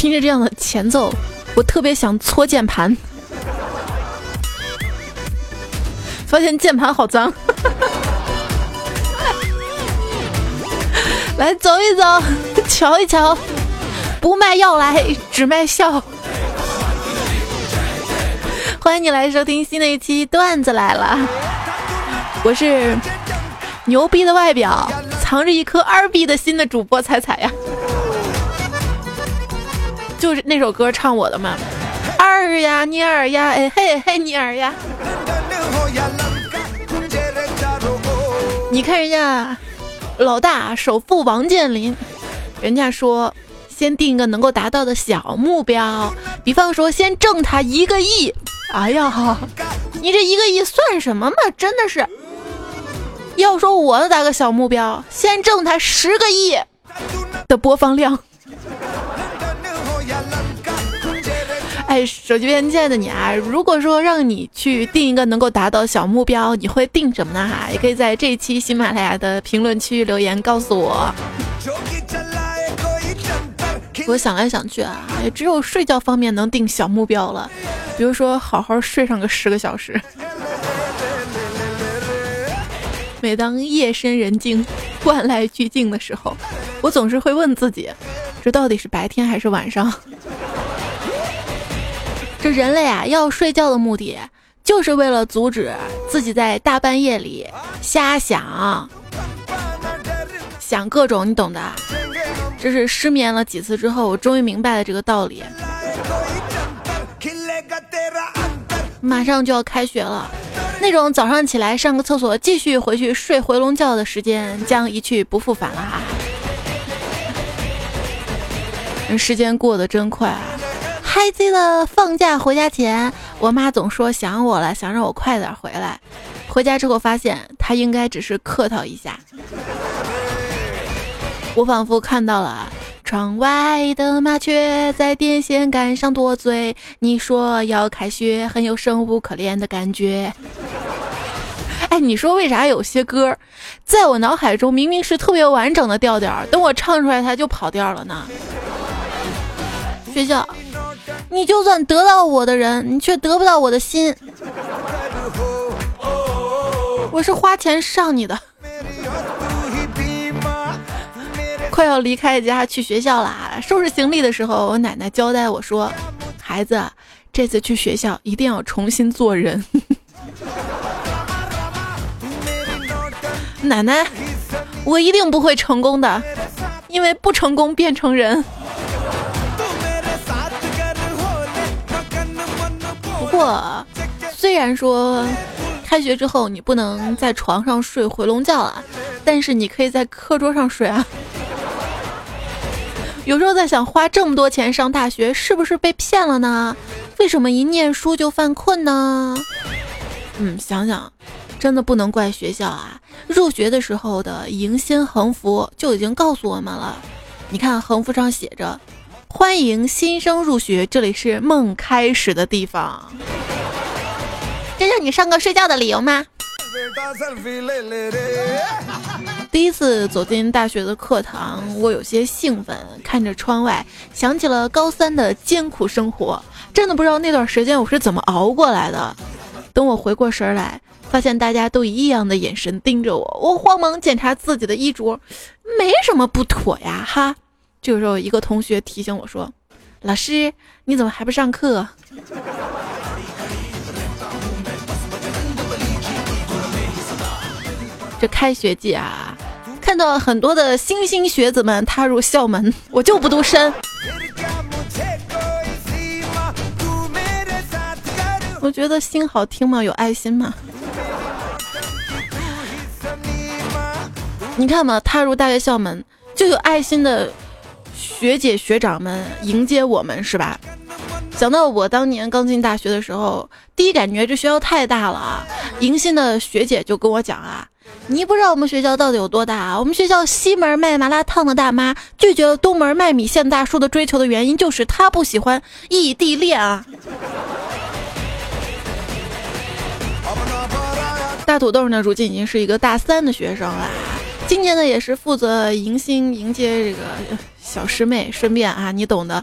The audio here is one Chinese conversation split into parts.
听着这样的前奏，我特别想搓键盘，发现键盘好脏。来走一走，瞧一瞧，不卖药来，只卖笑。欢迎你来收听新的一期段子来了，我是牛逼的外表，藏着一颗二逼的心的主播彩彩呀。就是那首歌唱我的嘛，二呀你二呀，哎嘿嘿你二呀。你看人家老大首富王健林，人家说先定一个能够达到的小目标，比方说先挣他一个亿。哎呀，你这一个亿算什么嘛？真的是。要说我的打个小目标，先挣他十个亿的播放量。哎，手机边亲爱的你啊，如果说让你去定一个能够达到小目标，你会定什么呢？哈，也可以在这一期喜马拉雅的评论区留言告诉我。我想来想去啊，也只有睡觉方面能定小目标了，比如说好好睡上个十个小时。每当夜深人静、万籁俱静的时候，我总是会问自己，这到底是白天还是晚上？这人类啊，要睡觉的目的，就是为了阻止自己在大半夜里瞎想，想各种你懂的。这是失眠了几次之后，我终于明白了这个道理。马上就要开学了，那种早上起来上个厕所，继续回去睡回笼觉的时间将一去不复返了哈。时间过得真快啊！还记得放假回家前，我妈总说想我了，想让我快点回来。回家之后发现，她应该只是客套一下。我仿佛看到了窗外的麻雀在电线杆上多嘴。你说要开学，很有生无可恋的感觉。哎，你说为啥有些歌，在我脑海中明明是特别完整的调调，等我唱出来它就跑调了呢？学校。你就算得到我的人，你却得不到我的心。我是花钱上你的。快要离开家去学校啦，收拾行李的时候，我奶奶交代我说：“孩子，这次去学校一定要重新做人。”奶奶，我一定不会成功的，因为不成功变成人。过，虽然说开学之后你不能在床上睡回笼觉了，但是你可以在课桌上睡啊。有时候在想，花这么多钱上大学是不是被骗了呢？为什么一念书就犯困呢？嗯，想想，真的不能怪学校啊。入学的时候的迎新横幅就已经告诉我们了，你看横幅上写着。欢迎新生入学，这里是梦开始的地方。这是你上课睡觉的理由吗？第一次走进大学的课堂，我有些兴奋，看着窗外，想起了高三的艰苦生活。真的不知道那段时间我是怎么熬过来的。等我回过神来，发现大家都以异样的眼神盯着我，我慌忙检查自己的衣着，没什么不妥呀，哈。这个时候，一个同学提醒我说：“老师，你怎么还不上课？” 这开学季啊，看到很多的莘莘学子们踏入校门，我就不读深。我觉得心好听吗？有爱心吗？你看嘛，踏入大学校门就有爱心的。学姐学长们迎接我们是吧？想到我当年刚进大学的时候，第一感觉这学校太大了啊！迎新的学姐就跟我讲啊，你不知道我们学校到底有多大啊？我们学校西门卖麻辣烫的大妈拒绝了东门卖米线大叔的追求的原因，就是她不喜欢异地恋啊！大土豆呢，如今已经是一个大三的学生了，今年呢也是负责迎新迎接这个。小师妹，顺便啊，你懂的。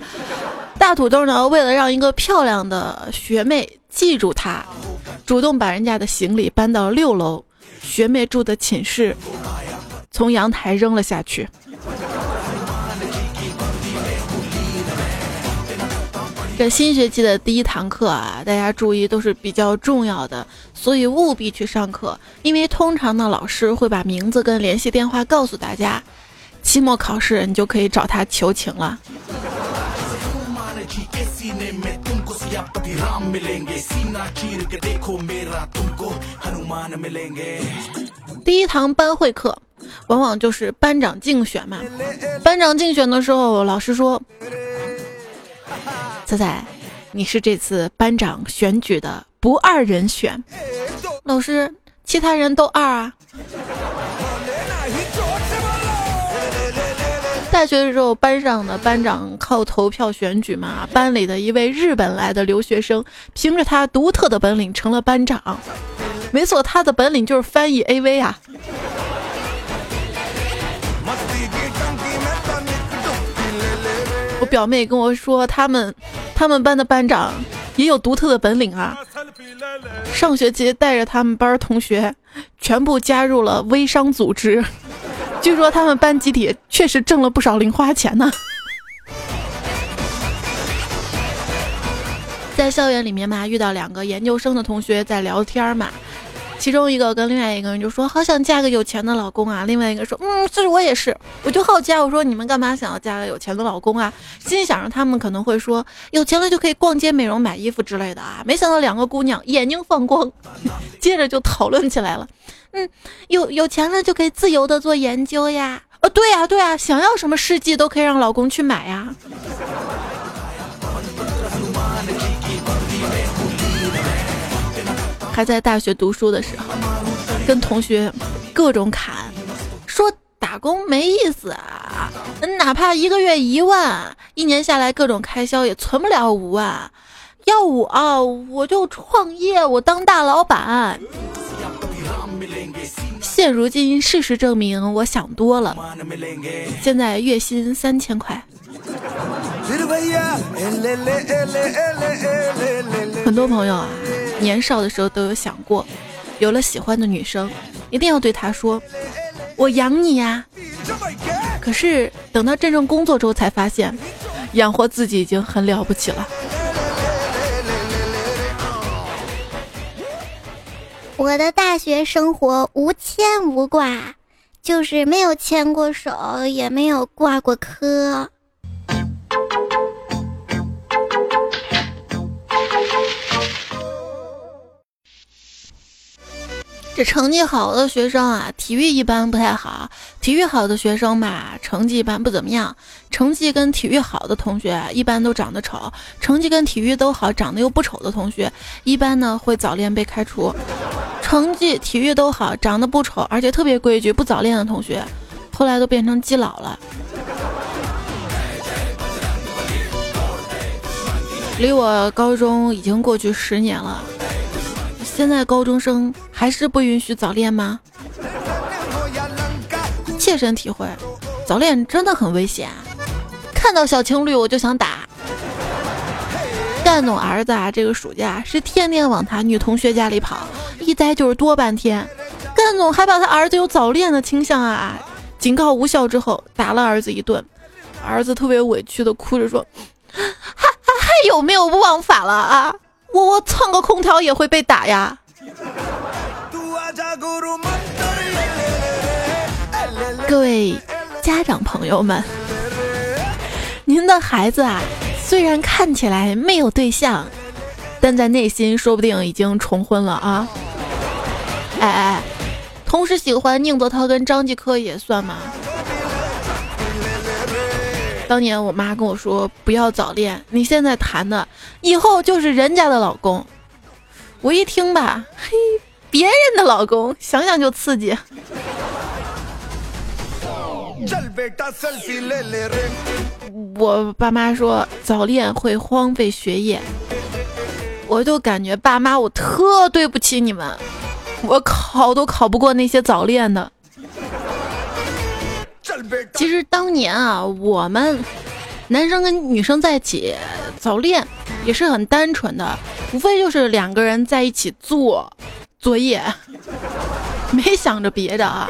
大土豆呢，为了让一个漂亮的学妹记住他，主动把人家的行李搬到六楼学妹住的寝室，从阳台扔了下去。这新学期的第一堂课啊，大家注意都是比较重要的，所以务必去上课。因为通常呢，老师会把名字跟联系电话告诉大家，期末考试你就可以找他求情了。第一堂班会课，往往就是班长竞选嘛。班长竞选的时候，老师说。仔仔，你是这次班长选举的不二人选。老师，其他人都二啊。大学的时候，班上的班长靠投票选举嘛。班里的一位日本来的留学生，凭着他独特的本领成了班长。没错，他的本领就是翻译 AV 啊。我表妹跟我说，他们他们班的班长也有独特的本领啊。上学期带着他们班同学全部加入了微商组织，据说他们班集体确实挣了不少零花钱呢。在校园里面嘛，遇到两个研究生的同学在聊天嘛。其中一个跟另外一个人就说：“好想嫁个有钱的老公啊！”另外一个说：“嗯，是我也是。”我就好奇啊，我说：“你们干嘛想要嫁个有钱的老公啊？”心想着他们可能会说：“有钱了就可以逛街、美容、买衣服之类的啊。”没想到两个姑娘眼睛放光，接着就讨论起来了。嗯，有有钱了就可以自由的做研究呀。呃，对呀对呀，想要什么试剂都可以让老公去买呀。还在大学读书的时候，跟同学各种砍，说打工没意思啊，哪怕一个月一万，一年下来各种开销也存不了五万。要我，我就创业，我当大老板。现如今事实证明，我想多了。现在月薪三千块。很多朋友啊。年少的时候都有想过，有了喜欢的女生，一定要对她说：“我养你呀。”可是等到真正工作之后，才发现养活自己已经很了不起了。我的大学生活无牵无挂，就是没有牵过手，也没有挂过科。这成绩好的学生啊，体育一般不太好。体育好的学生吧，成绩一般不怎么样。成绩跟体育好的同学一般都长得丑，成绩跟体育都好，长得又不丑的同学，一般呢会早恋被开除。成绩、体育都好，长得不丑，而且特别规矩、不早恋的同学，后来都变成基佬了。离我高中已经过去十年了。现在高中生还是不允许早恋吗？切身体会，早恋真的很危险。看到小情侣我就想打。干总儿子啊，这个暑假是天天往他女同学家里跑，一待就是多半天。干总还把他儿子有早恋的倾向啊，警告无效之后打了儿子一顿。儿子特别委屈的哭着说：“还还还有没有忘法了啊？”我我蹭个空调也会被打呀！各位家长朋友们，您的孩子啊，虽然看起来没有对象，但在内心说不定已经重婚了啊！哎哎，同时喜欢宁泽涛跟张继科也算吗？当年我妈跟我说不要早恋，你现在谈的以后就是人家的老公。我一听吧，嘿，别人的老公，想想就刺激。我爸妈说早恋会荒废学业，我就感觉爸妈我特对不起你们，我考都考不过那些早恋的。其实当年啊，我们男生跟女生在一起早恋也是很单纯的，无非就是两个人在一起做作业，没想着别的啊。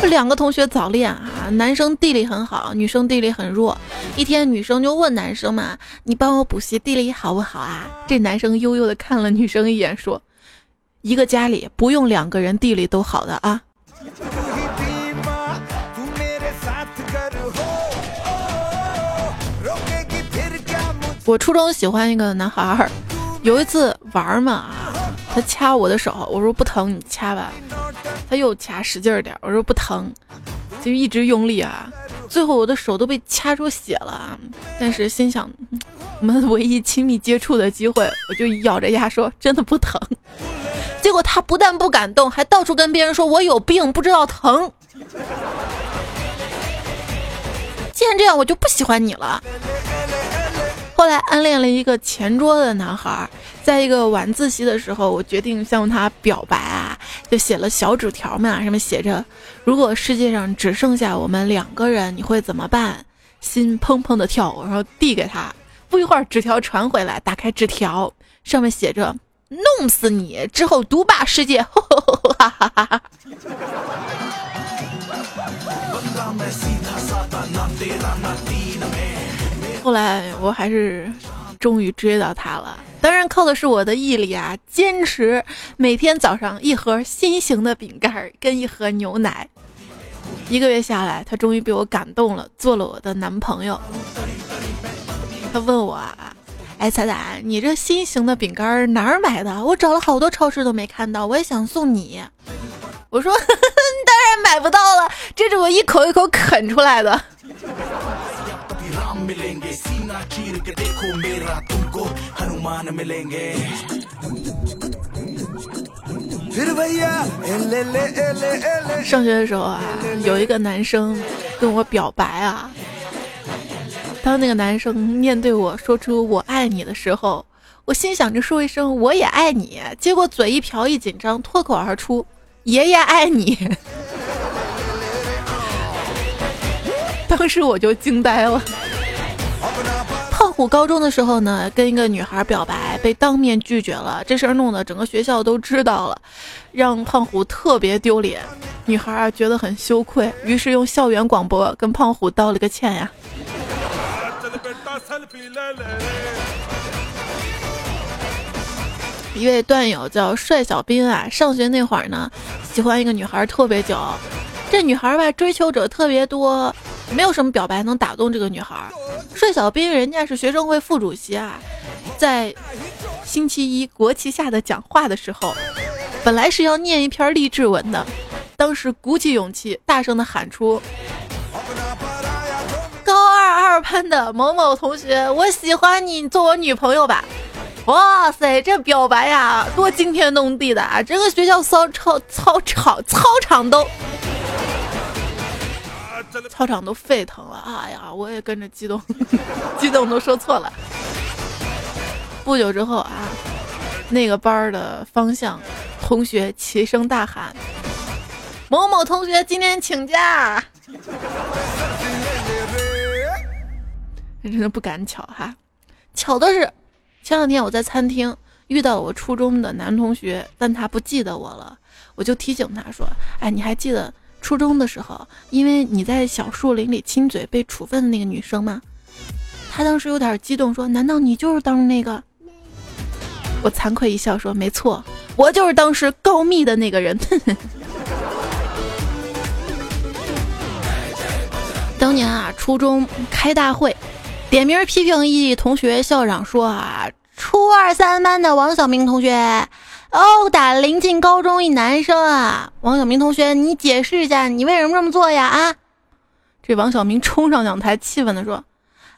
这两个同学早恋啊，男生地理很好，女生地理很弱。一天，女生就问男生嘛：“你帮我补习，地理好不好啊？”这男生悠悠的看了女生一眼，说：“一个家里不用两个人地理都好的啊。”我初中喜欢一个男孩儿，有一次玩嘛，他掐我的手，我说不疼，你掐吧。他又掐使劲点，我说不疼，就一直用力啊，最后我的手都被掐出血了。但是心想，我们唯一亲密接触的机会，我就咬着牙说真的不疼。结果他不但不敢动，还到处跟别人说我有病，不知道疼。既然这样，我就不喜欢你了。后来暗恋了一个前桌的男孩，在一个晚自习的时候，我决定向他表白啊，就写了小纸条嘛，上面写着：“如果世界上只剩下我们两个人，你会怎么办？”心砰砰的跳，然后递给他。不一会儿，纸条传回来，打开纸条，上面写着：“弄死你之后独霸世界。”哈哈哈哈。后来我还是终于追到他了，当然靠的是我的毅力啊！坚持每天早上一盒新型的饼干跟一盒牛奶，一个月下来，他终于被我感动了，做了我的男朋友。他问我啊，哎，彩彩，你这新型的饼干哪儿买的？我找了好多超市都没看到，我也想送你。我说，当然买不到了，这是我一口一口啃出来的。上学的时候啊，有一个男生跟我表白啊。当那个男生面对我说出“我爱你”的时候，我心想着说一声“我也爱你”，结果嘴一瓢，一紧张，脱口而出“爷爷爱你”。当时我就惊呆了。胖虎高中的时候呢，跟一个女孩表白，被当面拒绝了。这事儿弄得整个学校都知道了，让胖虎特别丢脸。女孩啊觉得很羞愧，于是用校园广播跟胖虎道了个歉呀。一位段友叫帅小兵啊，上学那会儿呢，喜欢一个女孩特别久，这女孩吧追求者特别多。没有什么表白能打动这个女孩。帅小兵人家是学生会副主席啊，在星期一国旗下的讲话的时候，本来是要念一篇励志文的，当时鼓起勇气，大声的喊出：“高二二班的某某同学，我喜欢你，做我女朋友吧！”哇塞，这表白呀，多惊天动地的啊！整个学校操操操场操场都。操场都沸腾了！哎呀，我也跟着激动，激动都说错了。不久之后啊，那个班的方向同学齐声大喊：“某某同学今天请假。”真的不敢巧哈，巧的是，前两天我在餐厅遇到我初中的男同学，但他不记得我了，我就提醒他说：“哎，你还记得？”初中的时候，因为你在小树林里亲嘴被处分的那个女生吗？他当时有点激动，说：“难道你就是当那个？”我惭愧一笑，说：“没错，我就是当时告密的那个人。”当年啊，初中开大会，点名批评一同学，校长说：“啊，初二三班的王小明同学。”殴打临近高中一男生啊！王小明同学，你解释一下，你为什么这么做呀？啊！这王小明冲上讲台，气愤地说：“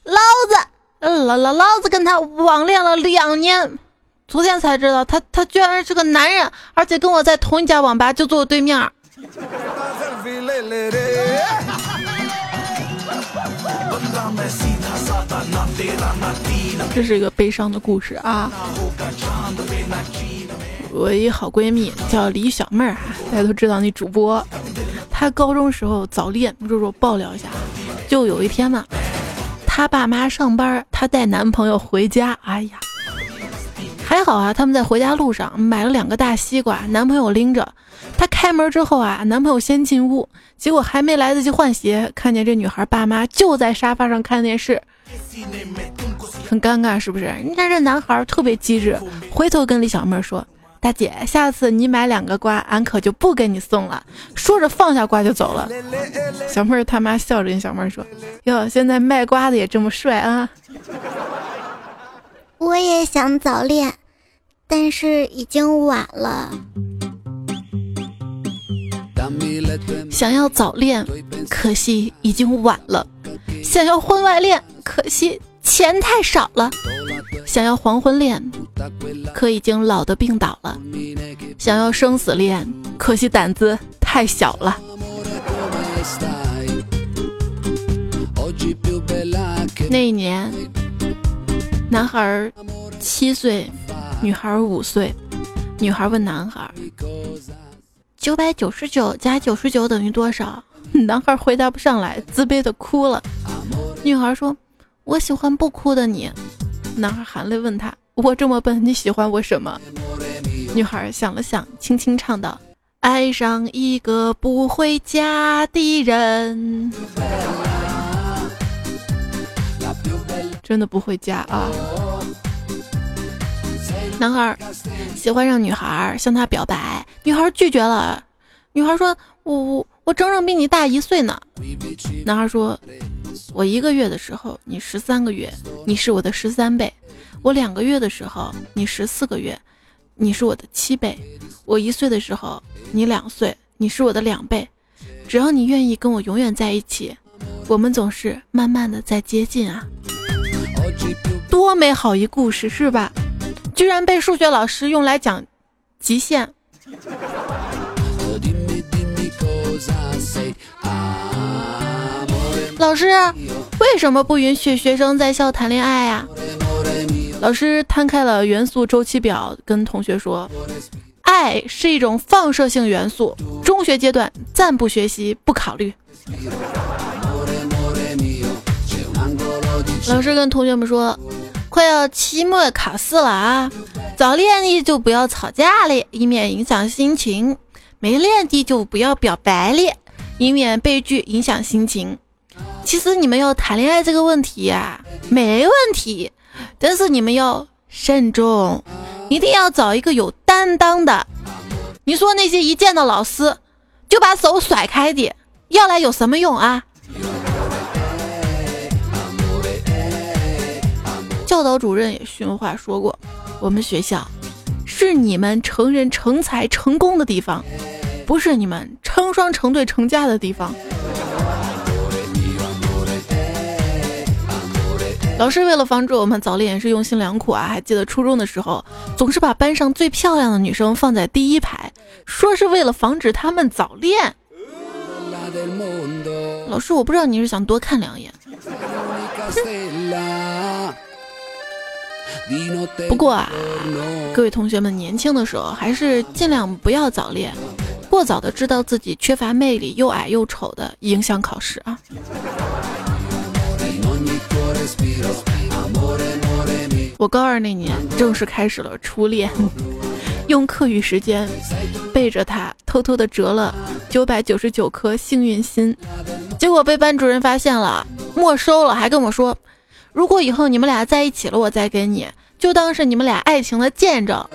老子，老老老子跟他网恋了两年，昨天才知道他他居然是个男人，而且跟我在同一家网吧，就坐我对面。”这是一个悲伤的故事啊！我一好闺蜜叫李小妹儿啊，大家都知道那主播，她。高中时候早恋，弱弱爆料一下，就有一天嘛，她爸妈上班，她带男朋友回家，哎呀，还好啊，他们在回家路上买了两个大西瓜，男朋友拎着，她开门之后啊，男朋友先进屋，结果还没来得及换鞋，看见这女孩爸妈就在沙发上看电视。很尴尬是不是？你看这男孩特别机智，回头跟李小妹说：“大姐，下次你买两个瓜，俺可就不给你送了。”说着放下瓜就走了。小妹儿他妈笑着跟小妹儿说：“哟，现在卖瓜的也这么帅啊！”我也想早恋，但是已经晚了。想要早恋，可惜已经晚了；想要婚外恋，可惜。钱太少了，想要黄昏恋，可已经老的病倒了；想要生死恋，可惜胆子太小了。那一年，男孩七岁，女孩五岁。女孩问男孩：“九百九十九加九十九等于多少？” 男孩回答不上来，自卑的哭了。女孩说。我喜欢不哭的你，男孩含泪问他：“我这么笨，你喜欢我什么？”女孩想了想，轻轻唱道：“爱上一个不回家的人。”真的不回家啊！男孩喜欢上女孩，向她表白，女孩拒绝了。女孩说：“我我我整整比你大一岁呢。”男孩说。我一个月的时候，你十三个月，你是我的十三倍；我两个月的时候，你十四个月，你是我的七倍；我一岁的时候，你两岁，你是我的两倍。只要你愿意跟我永远在一起，我们总是慢慢的在接近啊！多美好一故事是吧？居然被数学老师用来讲极限。老师，为什么不允许学生在校谈恋爱呀？老师摊开了元素周期表，跟同学说：“爱是一种放射性元素，中学阶段暂不学习，不考虑。”老师跟同学们说：“快要期末考试了啊，早恋的就不要吵架了，以免影响心情；没恋的就不要表白了，以免被拒影响心情。”其实你们要谈恋爱这个问题呀，没问题，但是你们要慎重，一定要找一个有担当的。你说那些一见到老师就把手甩开的，要来有什么用啊？教导主任也训话说过，我们学校是你们成人成才成功的地方，不是你们成双成对成家的地方。老师为了防止我们早恋也是用心良苦啊！还记得初中的时候，总是把班上最漂亮的女生放在第一排，说是为了防止她们早恋。老师，我不知道你是想多看两眼。不过啊，各位同学们，年轻的时候还是尽量不要早恋，过早的知道自己缺乏魅力，又矮又丑的影响考试啊。我高二那年正式开始了初恋，用课余时间背着他偷偷的折了九百九十九颗幸运心，结果被班主任发现了，没收了，还跟我说，如果以后你们俩在一起了，我再给你，就当是你们俩爱情的见证。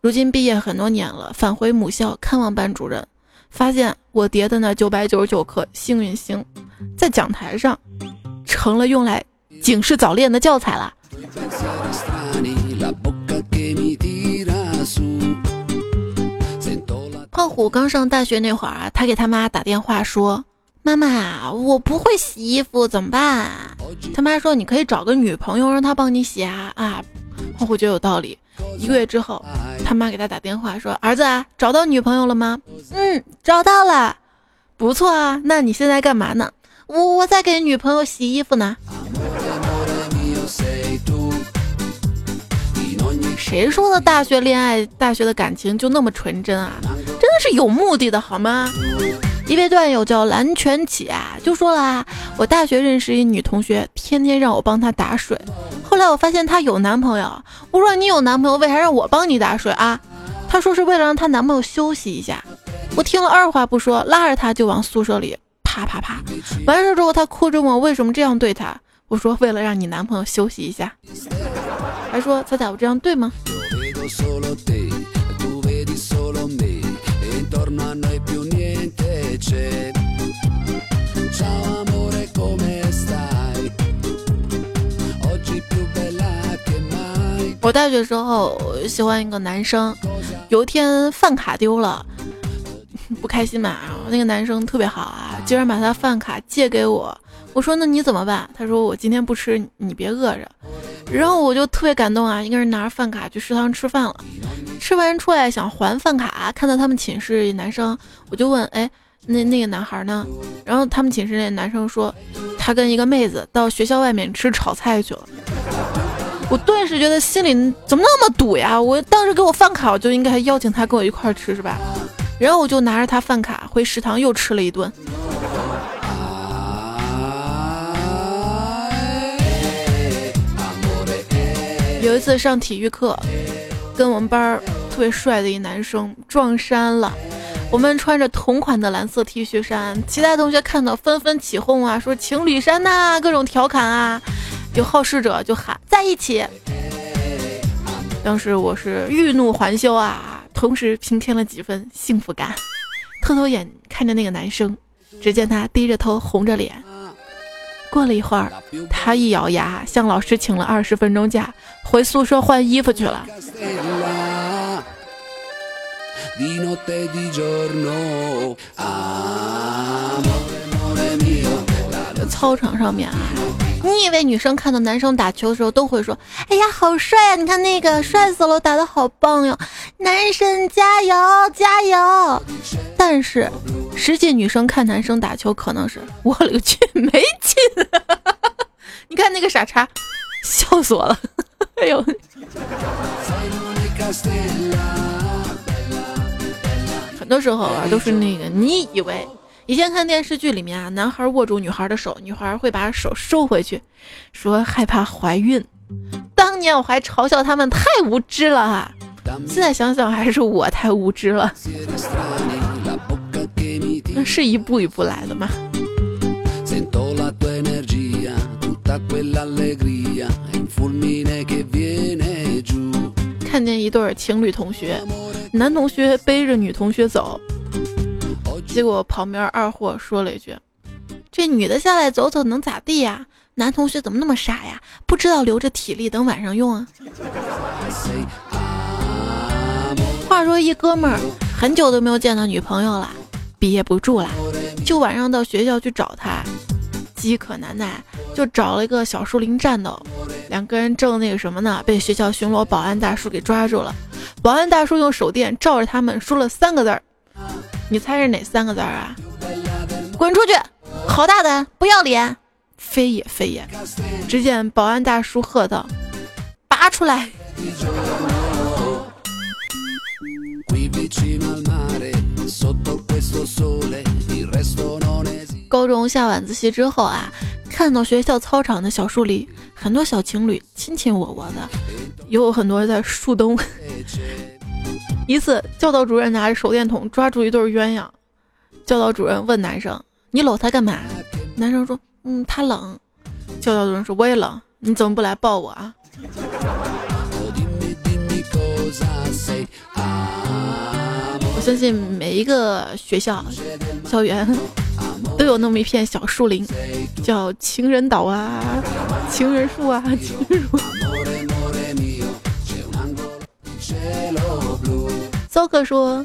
如今毕业很多年了，返回母校看望班主任，发现我叠的那九百九十九颗幸运星，在讲台上。成了用来警示早恋的教材了。胖虎刚上大学那会儿啊，他给他妈打电话说：“妈妈，我不会洗衣服，怎么办？”他妈说：“你可以找个女朋友，让她帮你洗啊。”啊，胖虎觉得有道理。一个月之后，他妈给他打电话说：“儿子，啊找到女朋友了吗？”“嗯，找到了，不错啊。那你现在干嘛呢？”我我在给女朋友洗衣服呢。谁说的大学恋爱、大学的感情就那么纯真啊？真的是有目的的好吗？一位段友叫蓝泉起啊，就说了，我大学认识一女同学，天天让我帮她打水。后来我发现她有男朋友，我说你有男朋友，为啥让我帮你打水啊？她说是为了让她男朋友休息一下。我听了二话不说，拉着她就往宿舍里啪啪啪。完事之后，她哭着问我为什么这样对她。我说为了让你男朋友休息一下。还说彩彩，我这样对吗？我大学时候喜欢一个男生，有一天饭卡丢了，不开心嘛。然后那个男生特别好啊，竟然把他饭卡借给我。我说那你怎么办？他说我今天不吃，你别饿着。然后我就特别感动啊，一个人拿着饭卡去食堂吃饭了。吃完出来想还饭卡，看到他们寝室男生，我就问，哎，那那个男孩呢？然后他们寝室那男生说，他跟一个妹子到学校外面吃炒菜去了。我顿时觉得心里怎么那么堵呀！我当时给我饭卡，我就应该邀请他跟我一块吃，是吧？然后我就拿着他饭卡回食堂又吃了一顿。有一次上体育课，跟我们班儿特别帅的一男生撞衫了。我们穿着同款的蓝色 T 恤衫，其他同学看到纷纷起哄啊，说情侣衫呐，各种调侃啊。有好事者就喊在一起。当时我是欲怒还休啊，同时平添了几分幸福感，偷偷眼看着那个男生，只见他低着头，红着脸。过了一会儿，他一咬牙，向老师请了二十分钟假，回宿舍换衣服去了。操场上面啊，你以为女生看到男生打球的时候都会说：“哎呀，好帅呀！你看那个帅死了，打的好棒哟！”男生加油加油！但是。实际女生看男生打球，可能是我勒个去没劲！你看那个傻叉，笑死我了！哎呦，很多时候啊，都是那个你以为以前看电视剧里面啊，男孩握住女孩的手，女孩会把手收回去，说害怕怀孕。当年我还嘲笑他们太无知了啊！现在想想还是我太无知了。那是一步一步来的吗？看见一对情侣同学，男同学背着女同学走，结果旁边二货说了一句：“这女的下来走走能咋地呀？”男同学怎么那么傻呀？不知道留着体力等晚上用啊？话说一哥们儿很久都没有见到女朋友了。憋不住了，就晚上到学校去找他，饥渴难耐，就找了一个小树林站斗。两个人正那个什么呢，被学校巡逻保安大叔给抓住了。保安大叔用手电照着他们，说了三个字儿，你猜是哪三个字儿啊？滚出去！好大胆，不要脸！非也非也！只见保安大叔喝道：“拔出来！”高中下晚自习之后啊，看到学校操场的小树林，很多小情侣亲亲我我的，有很多在树洞。一次，教导主任拿着手电筒抓住一对鸳鸯，教导主任问男生：“你搂他干嘛？”男生说：“嗯，他冷。”教导主任说：“我也冷，你怎么不来抱我啊？”我相信每一个学校校园都有那么一片小树林，叫情人岛啊，情人树啊，情人树。骚客说，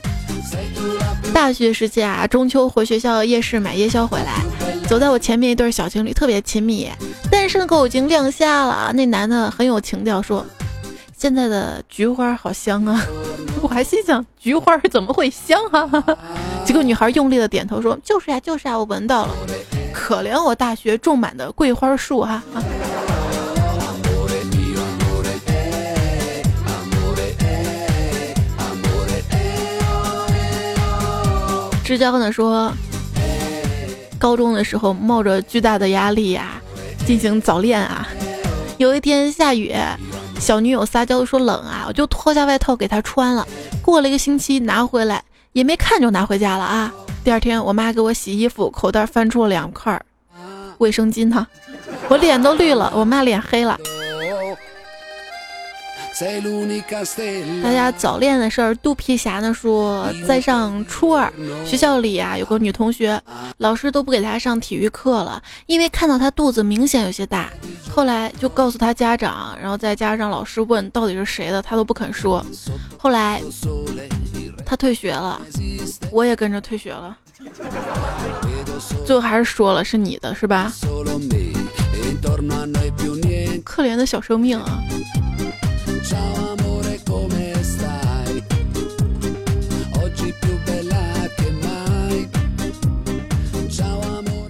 大学时期啊，中秋回学校夜市买夜宵回来，走在我前面一对小情侣特别亲密，单身狗已经亮瞎了。那男的很有情调说。现在的菊花好香啊！我还心想菊花怎么会香啊？结 果女孩用力的点头说：“就是呀，就是呀，我闻到了。”可怜我大学种满的桂花树哈哈。之交呢说，高中的时候冒着巨大的压力呀，进行早恋啊。有一天下雨，小女友撒娇说冷啊，我就脱下外套给她穿了。过了一个星期拿回来也没看就拿回家了啊。第二天我妈给我洗衣服，口袋翻出了两块卫生巾呢，我脸都绿了，我妈脸黑了。大家早恋的事儿，肚皮侠呢说，在上初二，学校里啊有个女同学，老师都不给她上体育课了，因为看到她肚子明显有些大。后来就告诉她家长，然后再加上老师问到底是谁的，她都不肯说。后来她退学了，我也跟着退学了，最后还是说了是你的，是吧？可怜的小生命啊！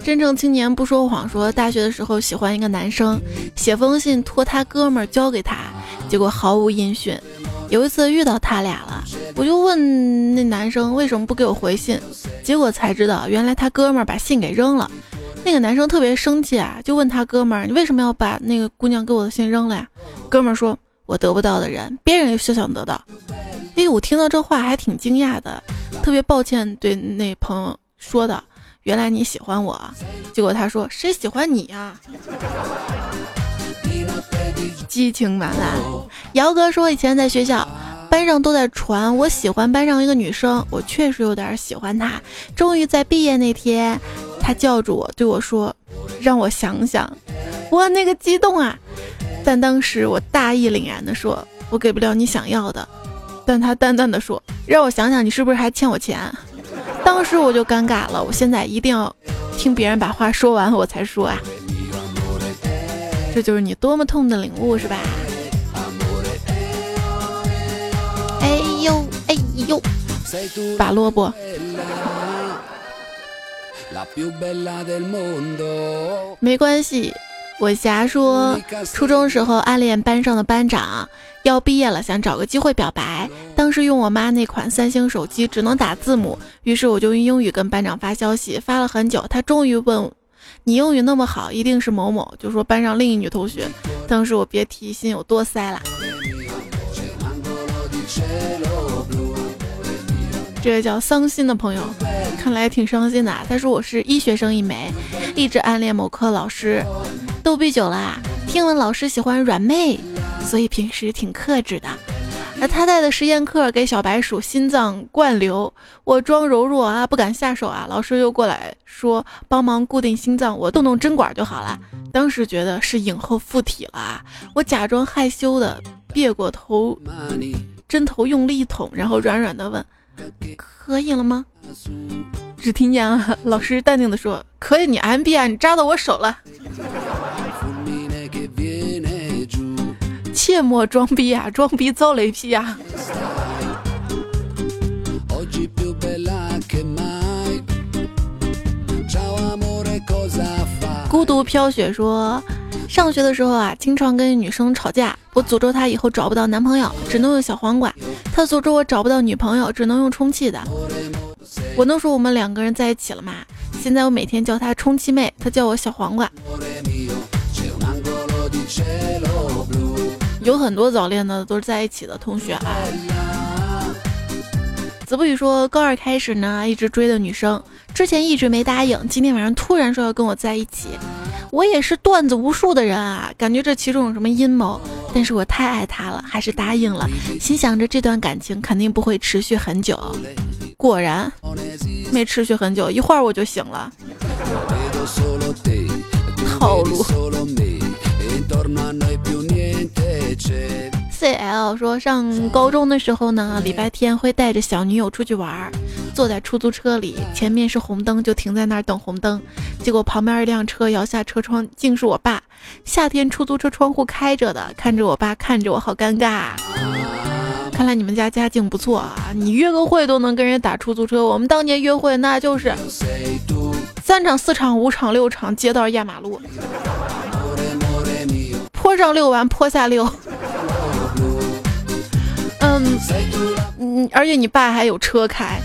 真正青年不说谎，说大学的时候喜欢一个男生，写封信托他哥们儿交给他，结果毫无音讯。有一次遇到他俩了，我就问那男生为什么不给我回信，结果才知道原来他哥们儿把信给扔了。那个男生特别生气啊，就问他哥们儿：“你为什么要把那个姑娘给我的信扔了呀？”哥们儿说：“我得不到的人，别人也休想得到。”哎，我听到这话还挺惊讶的，特别抱歉对那朋友说的。原来你喜欢我，结果他说谁喜欢你呀？激情满满。姚哥说以前在学校，班上都在传我喜欢班上一个女生，我确实有点喜欢她。终于在毕业那天，他叫住我对我说，让我想想。我那个激动啊！但当时我大义凛然的说，我给不了你想要的。但他淡淡的说，让我想想你是不是还欠我钱。当时我就尴尬了，我现在一定要听别人把话说完我才说啊，这就是你多么痛的领悟是吧？哎呦哎呦，拔萝卜。没关系。我霞说，初中时候暗恋班上的班长，要毕业了想找个机会表白。当时用我妈那款三星手机，只能打字母，于是我就用英语跟班长发消息，发了很久，他终于问：“你英语那么好，一定是某某？”就说班上另一女同学。当时我别提心有多塞了。这个叫伤心的朋友，看来挺伤心的。他说我是医学生一枚，一直暗恋某科老师。逗比久了，听闻老师喜欢软妹，所以平时挺克制的。而他带的实验课给小白鼠心脏灌流，我装柔弱啊，不敢下手啊。老师又过来说帮忙固定心脏，我动动针管就好了。当时觉得是影后附体了，啊我假装害羞的别过头，针头用力一捅，然后软软的问：“可以了吗？”只听见啊，老师淡定的说：“可以，你 M B 啊，你扎到我手了。”切莫装逼啊！装逼遭雷劈啊！孤独飘雪说，上学的时候啊，经常跟女生吵架，我诅咒她以后找不到男朋友，只能用小黄瓜；她诅咒我找不到女朋友，只能用充气的。我能说我们两个人在一起了吗？现在我每天叫她充气妹，她叫我小黄瓜。有很多早恋的都是在一起的同学啊。子不语说，高二开始呢，一直追的女生，之前一直没答应，今天晚上突然说要跟我在一起。我也是段子无数的人啊，感觉这其中有什么阴谋，但是我太爱他了，还是答应了，心想着这段感情肯定不会持续很久。果然没持续很久，一会儿我就醒了。套路。C L 说，上高中的时候呢，礼拜天会带着小女友出去玩，坐在出租车里，前面是红灯，就停在那儿等红灯。结果旁边一辆车摇下车窗，竟是我爸。夏天出租车窗户开着的，看着我爸看着我，好尴尬。看来你们家家境不错啊，你约个会都能跟人打出租车。我们当年约会那就是三场、四场、五场、六场，街道压马路。坡上遛完，坡下遛。嗯而且你爸还有车开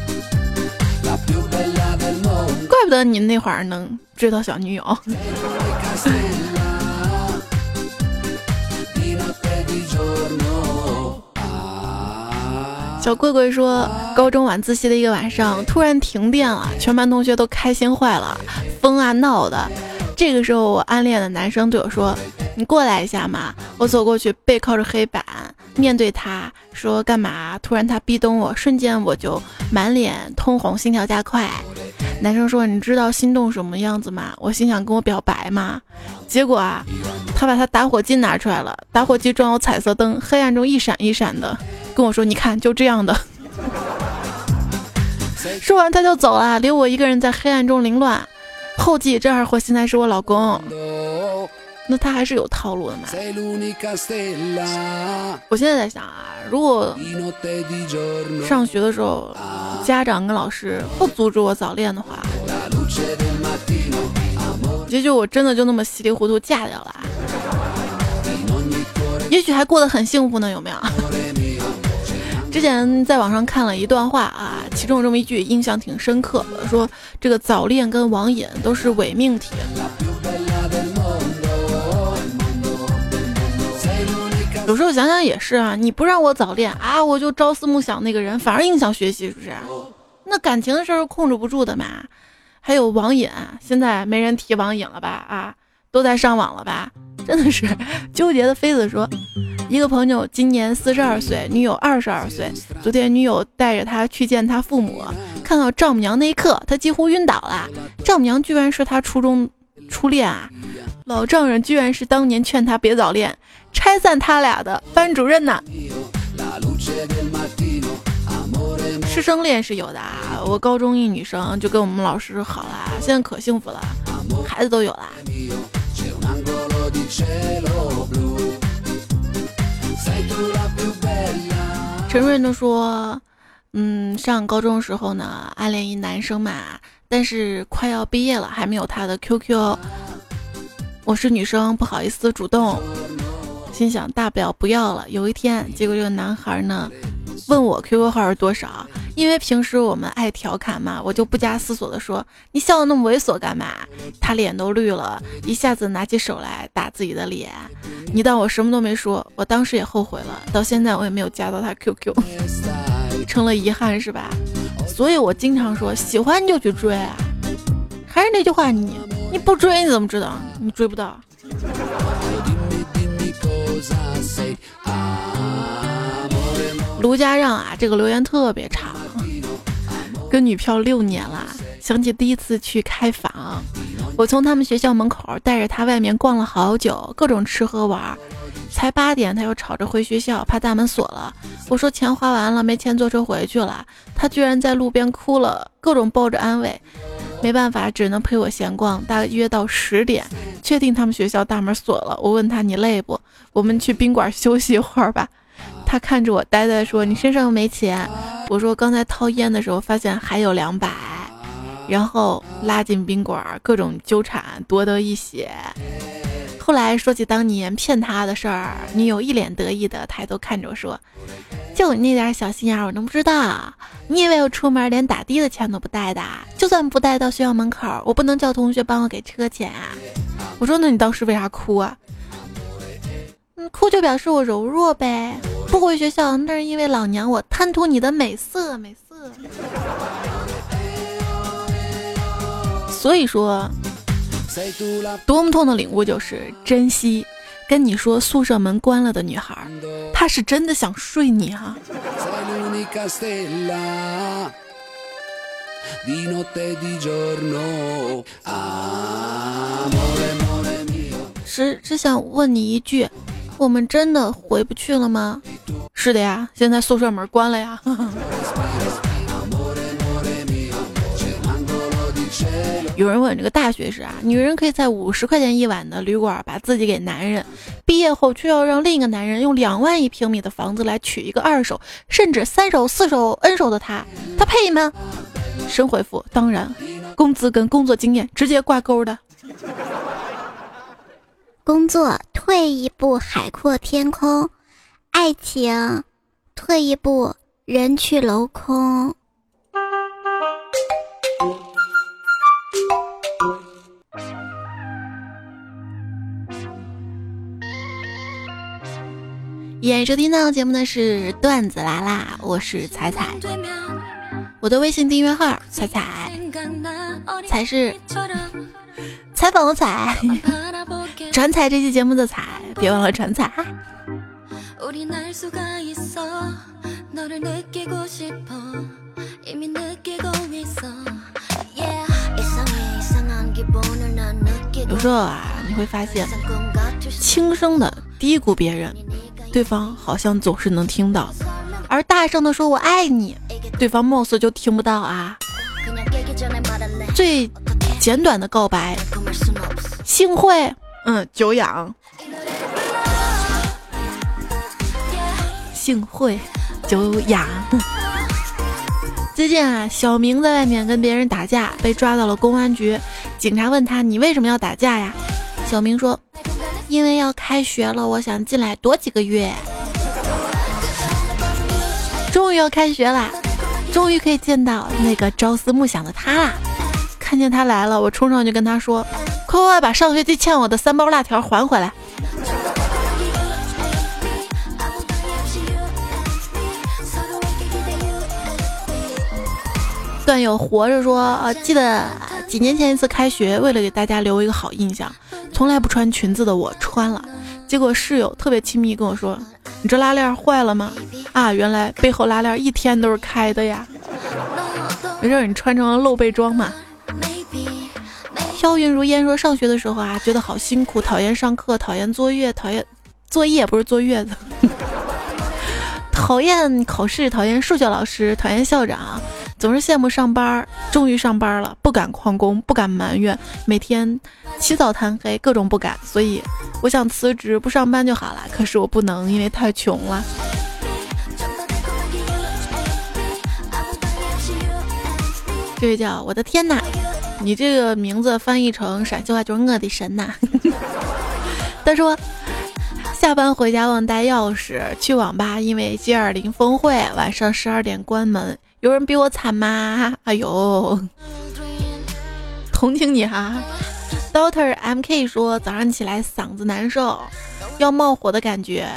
怪不得你那会儿能追到小女友。小贵贵说，高中晚自习的一个晚上，突然停电了，全班同学都开心坏了，疯啊闹的。这个时候，我暗恋的男生对我说：“你过来一下嘛。”我走过去，背靠着黑板，面对他说：“干嘛？”突然他壁咚我，瞬间我就满脸通红，心跳加快。男生说：“你知道心动什么样子吗？”我心想：“跟我表白吗？”结果啊，他把他打火机拿出来了，打火机装有彩色灯，黑暗中一闪一闪的。跟我说，你看，就这样的。说完他就走了，留我一个人在黑暗中凌乱。后继这二货现在是我老公，那他还是有套路的嘛？我现在在想啊，如果上学的时候家长跟老师不阻止我早恋的话，也许我真的就那么稀里糊涂嫁掉了，也许还过得很幸福呢，有没有？之前在网上看了一段话啊，其中有这么一句印象挺深刻的，说这个早恋跟网瘾都是伪命题。有时候想想也是啊，你不让我早恋啊，我就朝思暮想那个人，反而影响学习，是不是？那感情的事儿控制不住的嘛。还有网瘾，现在没人提网瘾了吧？啊，都在上网了吧？真的是 纠结的。妃子说。一个朋友今年四十二岁，女友二十二岁。昨天女友带着他去见他父母，看到丈母娘那一刻，他几乎晕倒了。丈母娘居然是他初中初恋啊！老丈人居然是当年劝他别早恋、拆散他俩的班主任呢！师生恋是有的啊，我高中一女生就跟我们老师好了，现在可幸福了，孩子都有啦。陈瑞都说：“嗯，上高中的时候呢，暗恋一男生嘛，但是快要毕业了，还没有他的 QQ。我是女生，不好意思主动，心想大不了不要了。有一天，结果这个男孩呢，问我 QQ 号是多少。”因为平时我们爱调侃嘛，我就不加思索的说：“你笑得那么猥琐干嘛？”他脸都绿了，一下子拿起手来打自己的脸。你当我什么都没说？我当时也后悔了，到现在我也没有加到他 QQ，成了遗憾是吧？所以我经常说，喜欢就去追啊。还是那句话，你你不追你怎么知道？你追不到。卢家让啊，这个留言特别长。跟女票六年了，想起第一次去开房，我从他们学校门口带着他外面逛了好久，各种吃喝玩。才八点，他又吵着回学校，怕大门锁了。我说钱花完了，没钱坐车回去了。他居然在路边哭了，各种抱着安慰。没办法，只能陪我闲逛，大约到十点，确定他们学校大门锁了。我问他你累不？我们去宾馆休息一会儿吧。他看着我呆呆说：“你身上又没钱。”我说：“刚才掏烟的时候发现还有两百。”然后拉进宾馆，各种纠缠，夺得一血。后来说起当年骗他的事儿，女友一脸得意的抬头看着我说：“就你那点小心眼儿，我能不知道？你以为我出门连打的的钱都不带的？就算不带到学校门口，我不能叫同学帮我给车钱啊？”我说：“那你当时为啥哭啊？”嗯，哭就表示我柔弱呗。不回学校，那是因为老娘我贪图你的美色，美色。所以说，多么痛的领悟就是珍惜。跟你说宿舍门关了的女孩，她是真的想睡你啊。只只想问你一句。我们真的回不去了吗？是的呀，现在宿舍门关了呀。有人问这个大学时啊，女人可以在五十块钱一晚的旅馆把自己给男人，毕业后却要让另一个男人用两万一平米的房子来娶一个二手甚至三手四手 N 手的他，他配吗？神回复：当然，工资跟工作经验直接挂钩的。工作退一步海阔天空，爱情退一步人去楼空。点迎收听到节目的是段子来啦，我是彩彩，我的微信订阅号彩彩，才是采访的彩，转彩这期节目的彩，别忘了转彩。有时候啊，你会发现，轻声的低估别人，对方好像总是能听到；而大声的说我爱你，对方貌似就听不到啊。最简短的告白，幸会，嗯，久仰。幸会，久仰。最近啊，小明在外面跟别人打架，被抓到了公安局。警察问他：“你为什么要打架呀？”小明说：“因为要开学了，我想进来躲几个月。”终于要开学啦，终于可以见到那个朝思暮想的他啦！看见他来了，我冲上去跟他说：“快快把上学期欠我的三包辣条还回来！”段友活着说：“啊，记得几年前一次开学，为了给大家留一个好印象，从来不穿裙子的我穿了。结果室友特别亲密跟我说：‘你这拉链坏了吗？’啊，原来背后拉链一天都是开的呀。没事，你穿成了露背装嘛。”飘云如烟说：“上学的时候啊，觉得好辛苦，讨厌上课，讨厌作业，讨厌作业不是坐月子，讨厌考试，讨厌数学老师，讨厌校长。”总是羡慕上班，终于上班了，不敢旷工，不敢埋怨，每天起早贪黑，各种不敢。所以我想辞职不上班就好了，可是我不能，因为太穷了。这位叫我的天哪，你这个名字翻译成陕西话就是我的神呐。他说，下班回家忘带钥匙，去网吧因为 G 二零峰会，晚上十二点关门。有人比我惨吗？哎呦，同情你哈。Doctor M K 说早上起来嗓子难受，要冒火的感觉。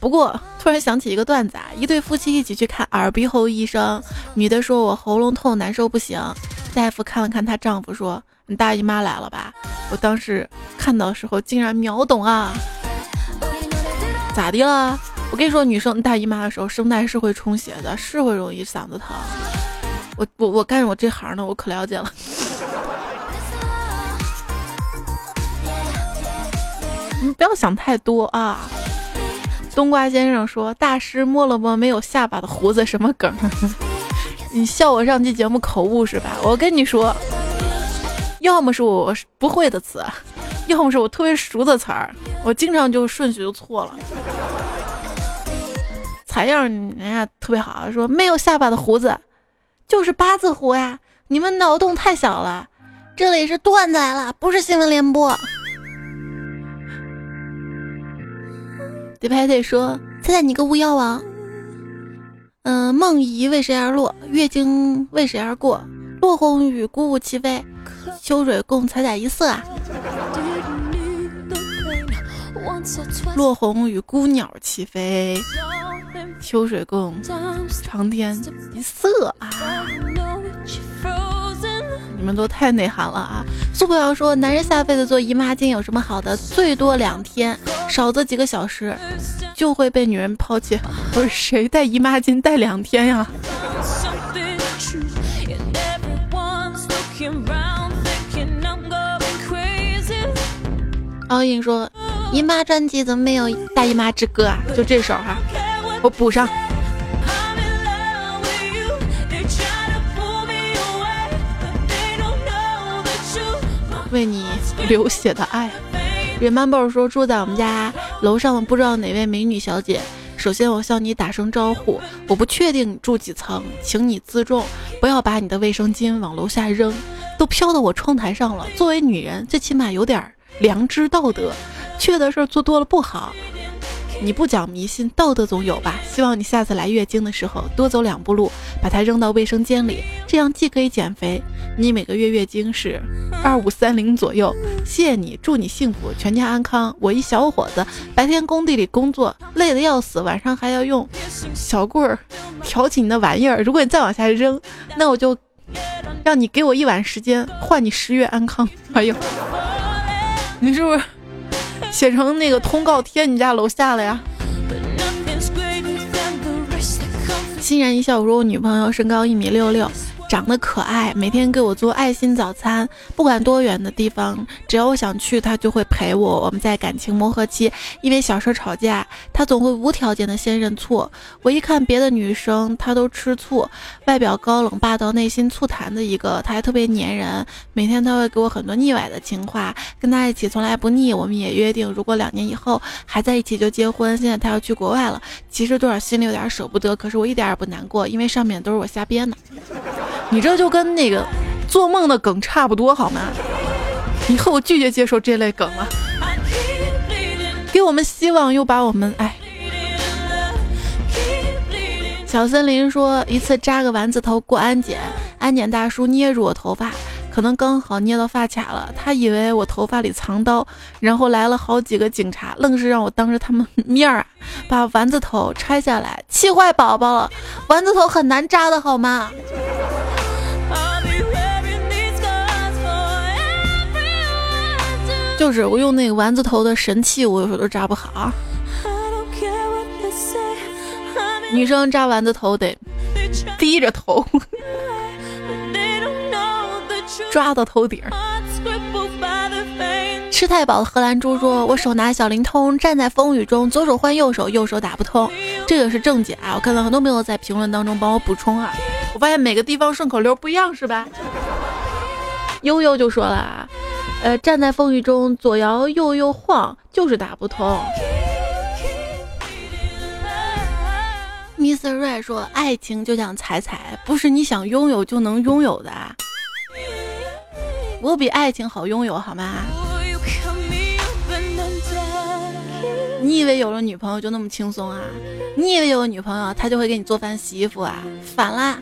不过突然想起一个段子啊，一对夫妻一起去看耳鼻喉医生，女的说我喉咙痛难受不行，大夫看了看她丈夫说你大姨妈来了吧？我当时看到的时候竟然秒懂啊，咋的了？我跟你说，女生大姨妈的时候，声带是会充血的，是会容易嗓子疼。我我我干我这行的，我可了解了。你不要想太多啊。冬瓜先生说：“大师摸了摸没有下巴的胡子，什么梗？你笑我上期节目口误是吧？我跟你说，要么是我不会的词，要么是我特别熟的词儿，我经常就顺序就错了。”采样人家特别好，说没有下巴的胡子，就是八字胡呀！你们脑洞太小了。这里是段子来了，不是新闻联播。得拍得说，猜猜你个巫妖王。嗯，梦遗为谁而落？月经为谁而过？落红与孤鹜齐飞，秋水共彩彩一色啊。落红与孤鸟齐飞。秋水共长天一色啊！你们都太内涵了啊！苏不瑶说，男人下辈子做姨妈巾有什么好的？最多两天，少则几个小时，就会被女人抛弃。不是谁带姨妈巾带两天呀？奥印说，姨妈专辑怎么没有大姨妈之歌啊？就这首哈。我补上。为你流血的爱。Remember 说住在我们家楼上的，不知道哪位美女小姐。首先我向你打声招呼，我不确定住几层，请你自重，不要把你的卫生巾往楼下扔，都飘到我窗台上了。作为女人，最起码有点良知道德，缺的事做多了不好。你不讲迷信，道德总有吧？希望你下次来月经的时候多走两步路，把它扔到卫生间里，这样既可以减肥，你每个月月经是二五三零左右。谢谢你，祝你幸福，全家安康。我一小伙子，白天工地里工作累得要死，晚上还要用小棍儿挑起你的玩意儿。如果你再往下扔，那我就让你给我一晚时间，换你十月安康。哎呦，你是不是 写成那个通告贴你家楼下了呀？欣然一笑，我说我女朋友身高一米六六。长得可爱，每天给我做爱心早餐，不管多远的地方，只要我想去，他就会陪我。我们在感情磨合期，因为小事吵架，他总会无条件的先认错。我一看别的女生，他都吃醋，外表高冷霸道，内心醋坛的一个，他还特别粘人。每天他会给我很多腻歪的情话，跟他一起从来不腻。我们也约定，如果两年以后还在一起就结婚。现在他要去国外了，其实多少心里有点舍不得，可是我一点也不难过，因为上面都是我瞎编的。你这就跟那个做梦的梗差不多，好吗？以后我拒绝接受这类梗了。给我们希望，又把我们哎。小森林说，一次扎个丸子头过安检，安检大叔捏住我头发，可能刚好捏到发卡了，他以为我头发里藏刀，然后来了好几个警察，愣是让我当着他们面儿啊，把丸子头拆下来，气坏宝宝了。丸子头很难扎的好吗？就是我用那个丸子头的神器，我有时候都扎不好。女生扎丸子头得低着头，抓到头顶。吃太饱的荷兰猪说：“我手拿小灵通，站在风雨中，左手换右手，右手打不通。”这个是正解啊！我看到很多朋友在评论当中帮我补充啊，我发现每个地方顺口溜不一样，是吧？悠悠就说了啊。呃，站在风雨中左摇右右晃，就是打不通。Mr. Ray 说：“爱情就像彩彩，不是你想拥有就能拥有的。我比爱情好拥有，好吗？你以为有了女朋友就那么轻松啊？你以为有了女朋友，她就会给你做饭洗衣服啊？反啦！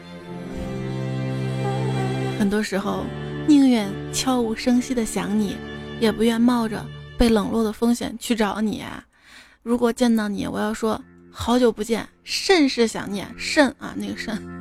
很多时候。”宁愿悄无声息的想你，也不愿冒着被冷落的风险去找你啊！如果见到你，我要说好久不见，甚是想念，甚啊那个甚。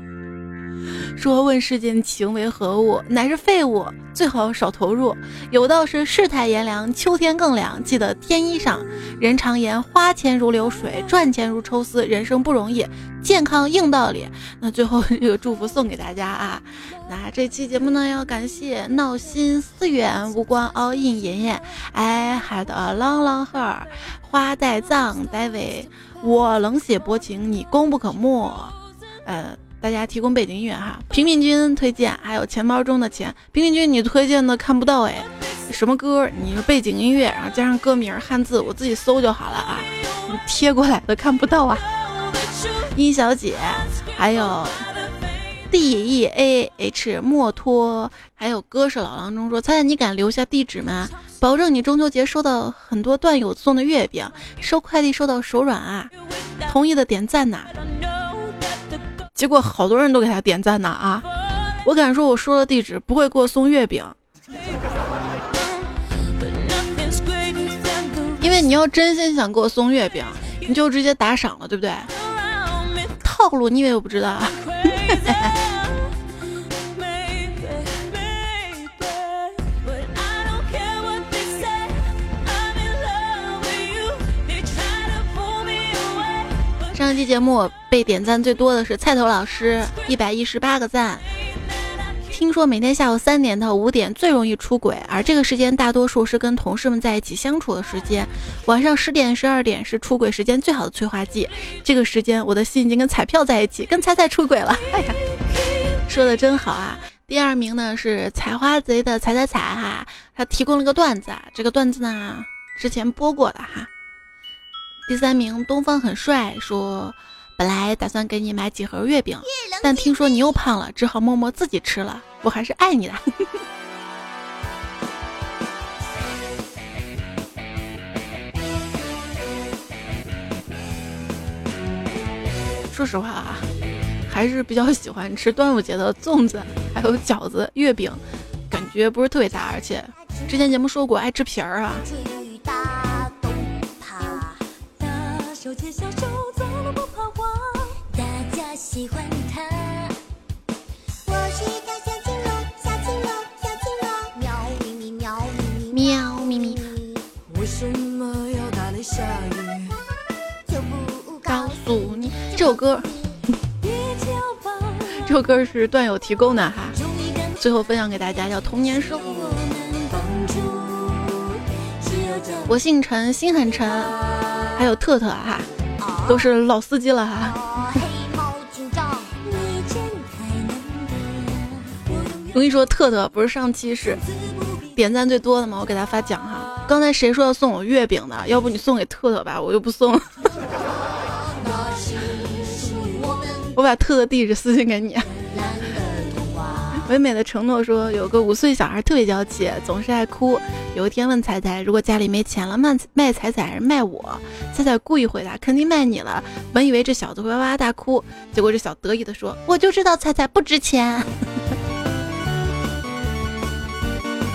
说问世间情为何物，乃是废物，最好少投入。有道是世态炎凉，秋天更凉，记得添衣裳。人常言花钱如流水，赚钱如抽丝，人生不容易，健康硬道理。那最后这个祝福送给大家啊！那这期节目呢，要感谢闹心思远无关 all in 妍妍，I had a long long hair，花带葬 David，我冷血薄情，你功不可没，呃。大家提供背景音乐哈，平平君推荐，还有钱包中的钱。平平君你推荐的看不到哎，什么歌？你是背景音乐，然后加上歌名汉字，我自己搜就好了啊。你贴过来的看不到啊。殷小姐，还有 D E A H 墨脱，还有歌是老郎中说，猜猜你敢留下地址吗？保证你中秋节收到很多段友送的月饼，收快递收到手软啊。同意的点赞呐。结果好多人都给他点赞呢啊！我敢说，我说的地址不会给我送月饼，因为你要真心想给我送月饼，你就直接打赏了，对不对？套路你以为我不知道？上期节目被点赞最多的是菜头老师，一百一十八个赞。听说每天下午三点到五点最容易出轨，而这个时间大多数是跟同事们在一起相处的时间。晚上十点、十二点是出轨时间最好的催化剂。这个时间我的心已经跟彩票在一起，跟彩彩出轨了。哎呀，说的真好啊！第二名呢是采花贼的彩彩彩哈，他提供了个段子，这个段子呢之前播过的哈。第三名，东方很帅，说本来打算给你买几盒月饼，但听说你又胖了，只好默默自己吃了。我还是爱你的。说实话啊，还是比较喜欢吃端午节的粽子，还有饺子、月饼，感觉不是特别大，而且之前节目说过爱吃皮儿啊。有切小手怎么不怕火大家喜欢他我是一条小青龙小青龙小青龙喵咪咪喵咪咪喵咪咪为什么要打雷下雨就不告诉你这首歌这首歌是段友提供的哈最后分享给大家叫童年生活我姓陈心很沉还有特特哈，都是老司机了哈。我跟你说，特特不是上期是点赞最多的吗？我给他发奖哈。刚才谁说要送我月饼的？要不你送给特特吧，我就不送。我把特特地址私信给你。唯美的承诺说，有个五岁小孩特别娇气，总是爱哭。有一天问彩彩，如果家里没钱了，卖卖彩彩还是卖我？彩彩故意回答，肯定卖你了。本以为这小子会哇哇大哭，结果这小得意的说，我就知道彩彩不值钱。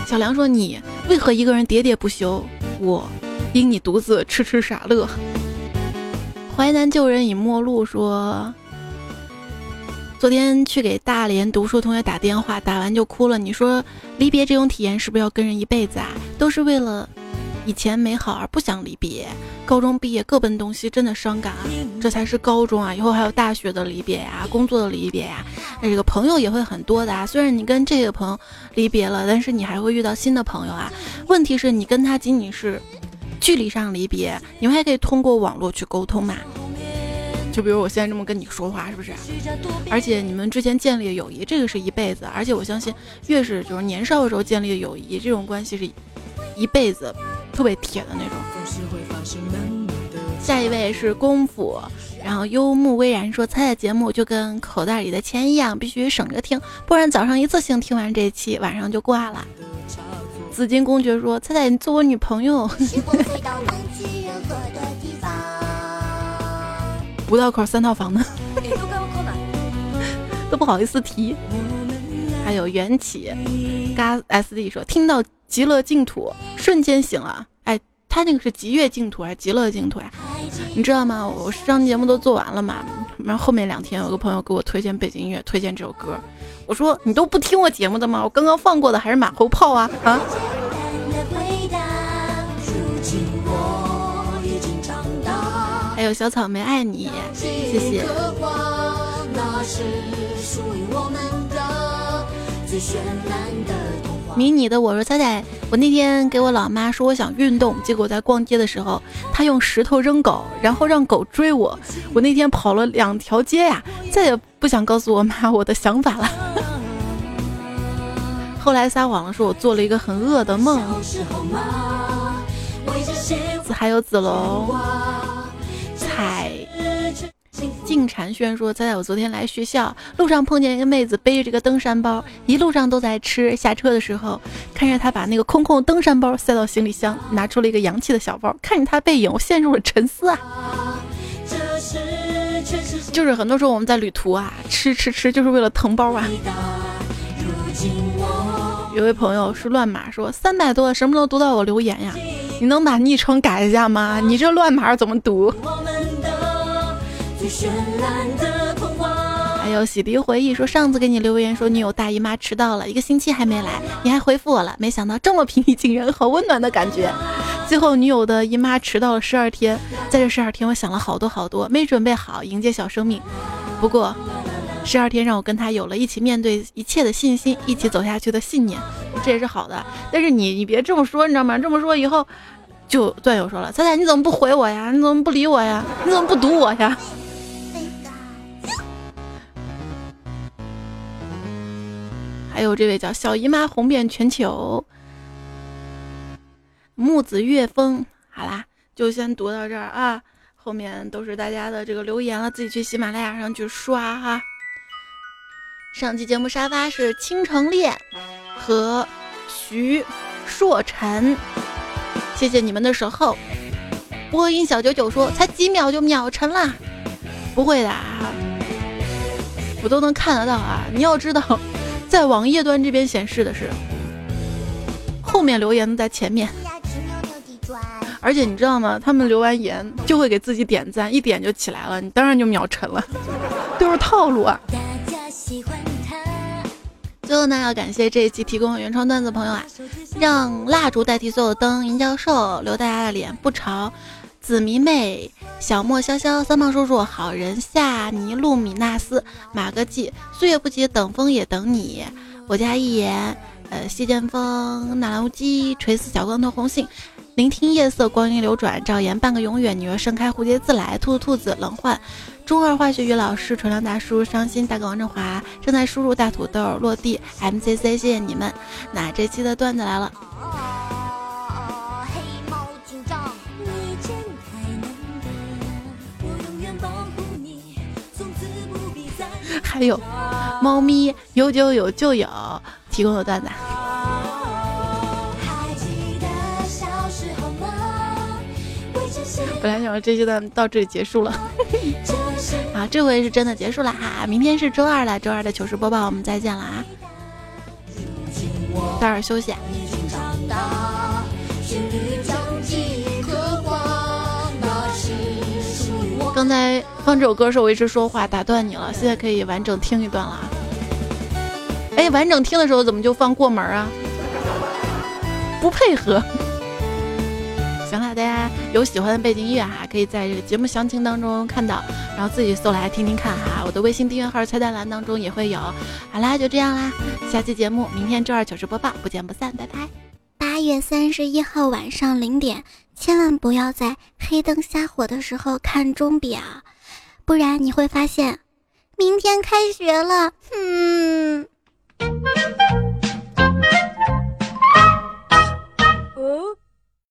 小梁说：“你为何一个人喋喋不休？我因你独自痴痴傻乐。”淮南旧人已陌路说：“昨天去给大连读书同学打电话，打完就哭了。你说离别这种体验是不是要跟人一辈子啊？都是为了。”以前美好而不想离别，高中毕业各奔东西，真的伤感啊！这才是高中啊，以后还有大学的离别呀，工作的离别呀，那这个朋友也会很多的啊。虽然你跟这个朋友离别了，但是你还会遇到新的朋友啊。问题是你跟他仅仅是距离上离别，你们还可以通过网络去沟通嘛？就比如我现在这么跟你说话，是不是？而且你们之前建立的友谊，这个是一辈子。而且我相信，越是就是年少的时候建立的友谊，这种关系是一辈子。特别铁的那种。下一位是功夫，然后幽木微然说：“猜猜节目就跟口袋里的钱一样，必须省着听，不然早上一次性听完这期，晚上就挂了。”紫金公爵说：“猜猜你做我女朋友。”五道口三套房呢，都不好意思提。还有缘起，嘎 SD 说：“听到。”极乐净土瞬间醒了，哎，他那个是极乐净土还是极乐净土呀？你知道吗？我上节目都做完了嘛，然后后面两天有个朋友给我推荐背景音乐，推荐这首歌，我说你都不听我节目的吗？我刚刚放过的还是马后炮啊啊！还有小草莓爱你，谢谢。迷你的我说彩彩，我那天给我老妈说我想运动，结果在逛街的时候，她用石头扔狗，然后让狗追我。我那天跑了两条街呀，再也不想告诉我妈我的想法了。后来撒谎了，说我做了一个很恶的梦。还有子龙，彩。静禅轩说：“猜猜，我昨天来学校，路上碰见一个妹子背着这个登山包，一路上都在吃。下车的时候，看着她把那个空空登山包塞到行李箱，拿出了一个洋气的小包。看着她背影，我陷入了沉思啊。就是很多时候我们在旅途啊，吃吃吃，就是为了腾包啊。有位朋友是乱码说三百多，什么时候读到我留言呀？你能把昵称改一下吗？你这乱码怎么读？”还有洗涤回忆说，上次给你留言说女友大姨妈迟到了一个星期还没来，你还回复我了，没想到这么平易近人，好温暖的感觉。最后女友的姨妈迟到了十二天，在这十二天我想了好多好多，没准备好迎接小生命。不过十二天让我跟她有了一起面对一切的信心，一起走下去的信念，这也是好的。但是你你别这么说，你知道吗？这么说以后就段友说了，彩彩你怎么不回我呀？你怎么不理我呀？你怎么不读我呀？还有这位叫小姨妈红遍全球，木子月风，好啦，就先读到这儿啊，后面都是大家的这个留言了，自己去喜马拉雅上去刷哈。上期节目沙发是倾城恋和徐硕晨，谢谢你们的守候。播音小九九说才几秒就秒沉啦，不会的啊。我都能看得到啊。你要知道，在网页端这边显示的是后面留言的在前面，而且你知道吗？他们留完言就会给自己点赞，一点就起来了，你当然就秒沉了，都是套路啊。最后呢，要感谢这一期提供原创段子朋友啊，让蜡烛代替所有灯，银教授留大家的脸不潮，紫迷妹、小莫潇潇、三胖叔叔、好人夏尼路米纳斯、马个记、岁月不急，等风也等你，我家一言，呃，谢剑锋、纳兰无羁、垂死小光头、红杏。聆听夜色，光阴流转，赵岩半个永远。女儿盛开，蝴蝶自来。兔兔子冷幻，中二化学与老师，纯良大叔，伤心大哥王振华正在输入大土豆落地。MCC，谢谢你们。那这期的段子来了。还有，猫咪有酒有就有提供的段子。本来想说这期段到这里结束了，啊，这回是真的结束了哈！明天是周二了，周二的糗事播报我们再见了啊！早点休息。刚才放这首歌的时候我一直说话打断你了，现在可以完整听一段了。哎，完整听的时候怎么就放过门啊？不配合。行了，大家有喜欢的背景音乐哈，可以在这个节目详情当中看到，然后自己搜来听听看哈。我的微信订阅号菜单栏当中也会有。好啦，就这样啦，下期节目明天周二糗事播报，不见不散，拜拜。八月三十一号晚上零点，千万不要在黑灯瞎火的时候看钟表不然你会发现明天开学了嗯。